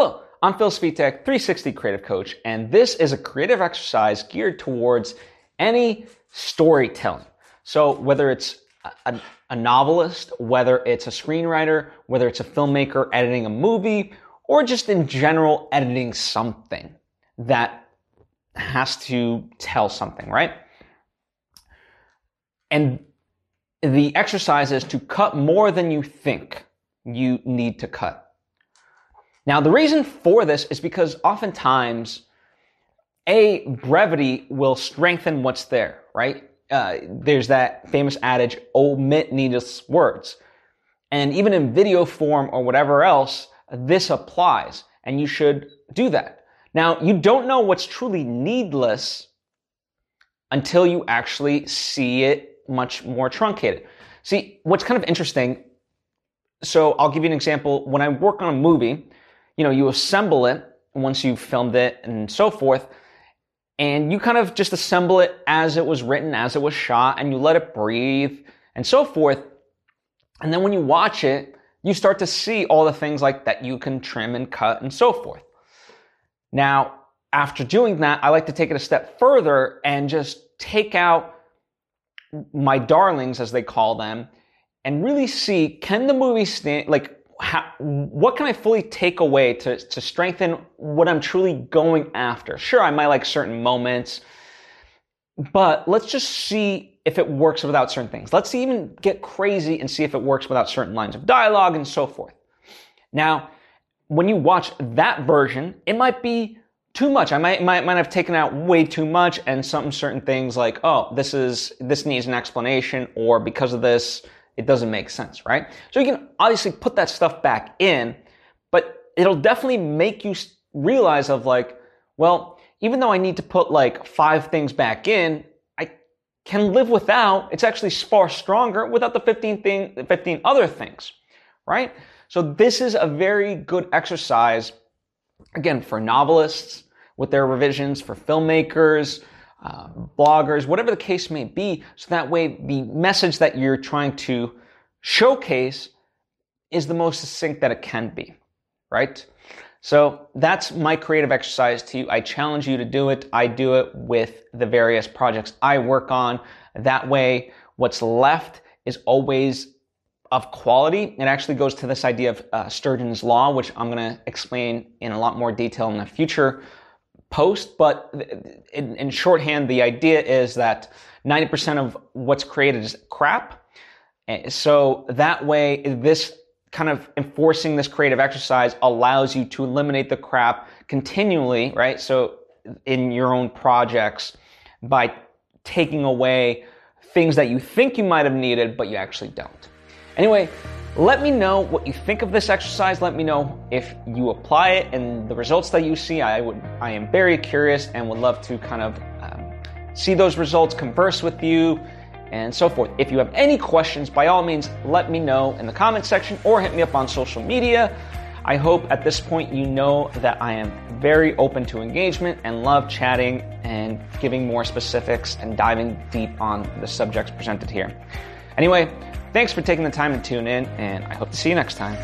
Hello, I'm Phil Svitek, 360 Creative Coach, and this is a creative exercise geared towards any storytelling. So whether it's a, a, novelist, whether it's a screenwriter, whether it's a filmmaker editing a movie, or just in general editing something that has to tell something, right? And the exercise is to cut more than you think you need to cut. Now, the reason for this is because oftentimes, a brevity will strengthen what's there, right? Uh, there's that famous adage, omit needless words. And even in video form or whatever else, this applies, and you should do that. Now, you don't know what's truly needless until you actually see it much more truncated. See, what's kind of interesting, so I'll give you an example. When I work on a movie, you know, you assemble it once you've filmed it and so forth, and you kind of just assemble it as it was written, as it was shot, and you let it breathe and so forth. And then when you watch it, you start to see all the things like that you can trim and cut and so forth. Now, after doing that, I like to take it a step further and just take out my darlings, as they call them, and really see can the movie stand, like, how, what can I fully take away to, to strengthen what I'm truly going after? Sure, I might like certain moments, but let's just see if it works without certain things. Let's even get crazy and see if it works without certain lines of dialogue and so forth. Now, when you watch that version, it might be too much. I might, might, might have taken out way too much and some certain things like, oh, this is, this needs an explanation or because of this, it doesn't make sense, right? So you can obviously put that stuff back in, but it'll definitely make you realize of like, well, even though I need to put like five things back in, I can live without. It's actually far stronger without the 15 thing, 15 other things, right? So this is a very good exercise, again, for novelists with their revisions, for filmmakers, uh, bloggers, whatever the case may be. So that way the message that you're trying to showcase is the most succinct that it can be, right? So that's my creative exercise to you. I challenge you to do it. I do it with the various projects I work on. That way, what's left is always of quality. It actually goes to this idea of uh, Sturgeon's Law, which I'm going to explain in a lot more detail in the future post, but in, in shorthand, the idea is that 90% of what's created is crap. So that way, this kind of enforcing this creative exercise allows you to eliminate the crap continually, right? So in your own projects by taking away things that you think you might have needed, but you actually don't. Anyway, let me know what you think of this exercise. Let me know if you apply it and the results that you see. I would, I am very curious and would love to kind of um, see those results, converse with you, and so forth. If you have any questions, by all means, let me know in the comment section or hit me up on social media. I hope at this point you know that I am very open to engagement and love chatting and giving more specifics and diving deep on the subjects presented here. Anyway, Thanks for taking the time to tune in, and I hope to see you next time.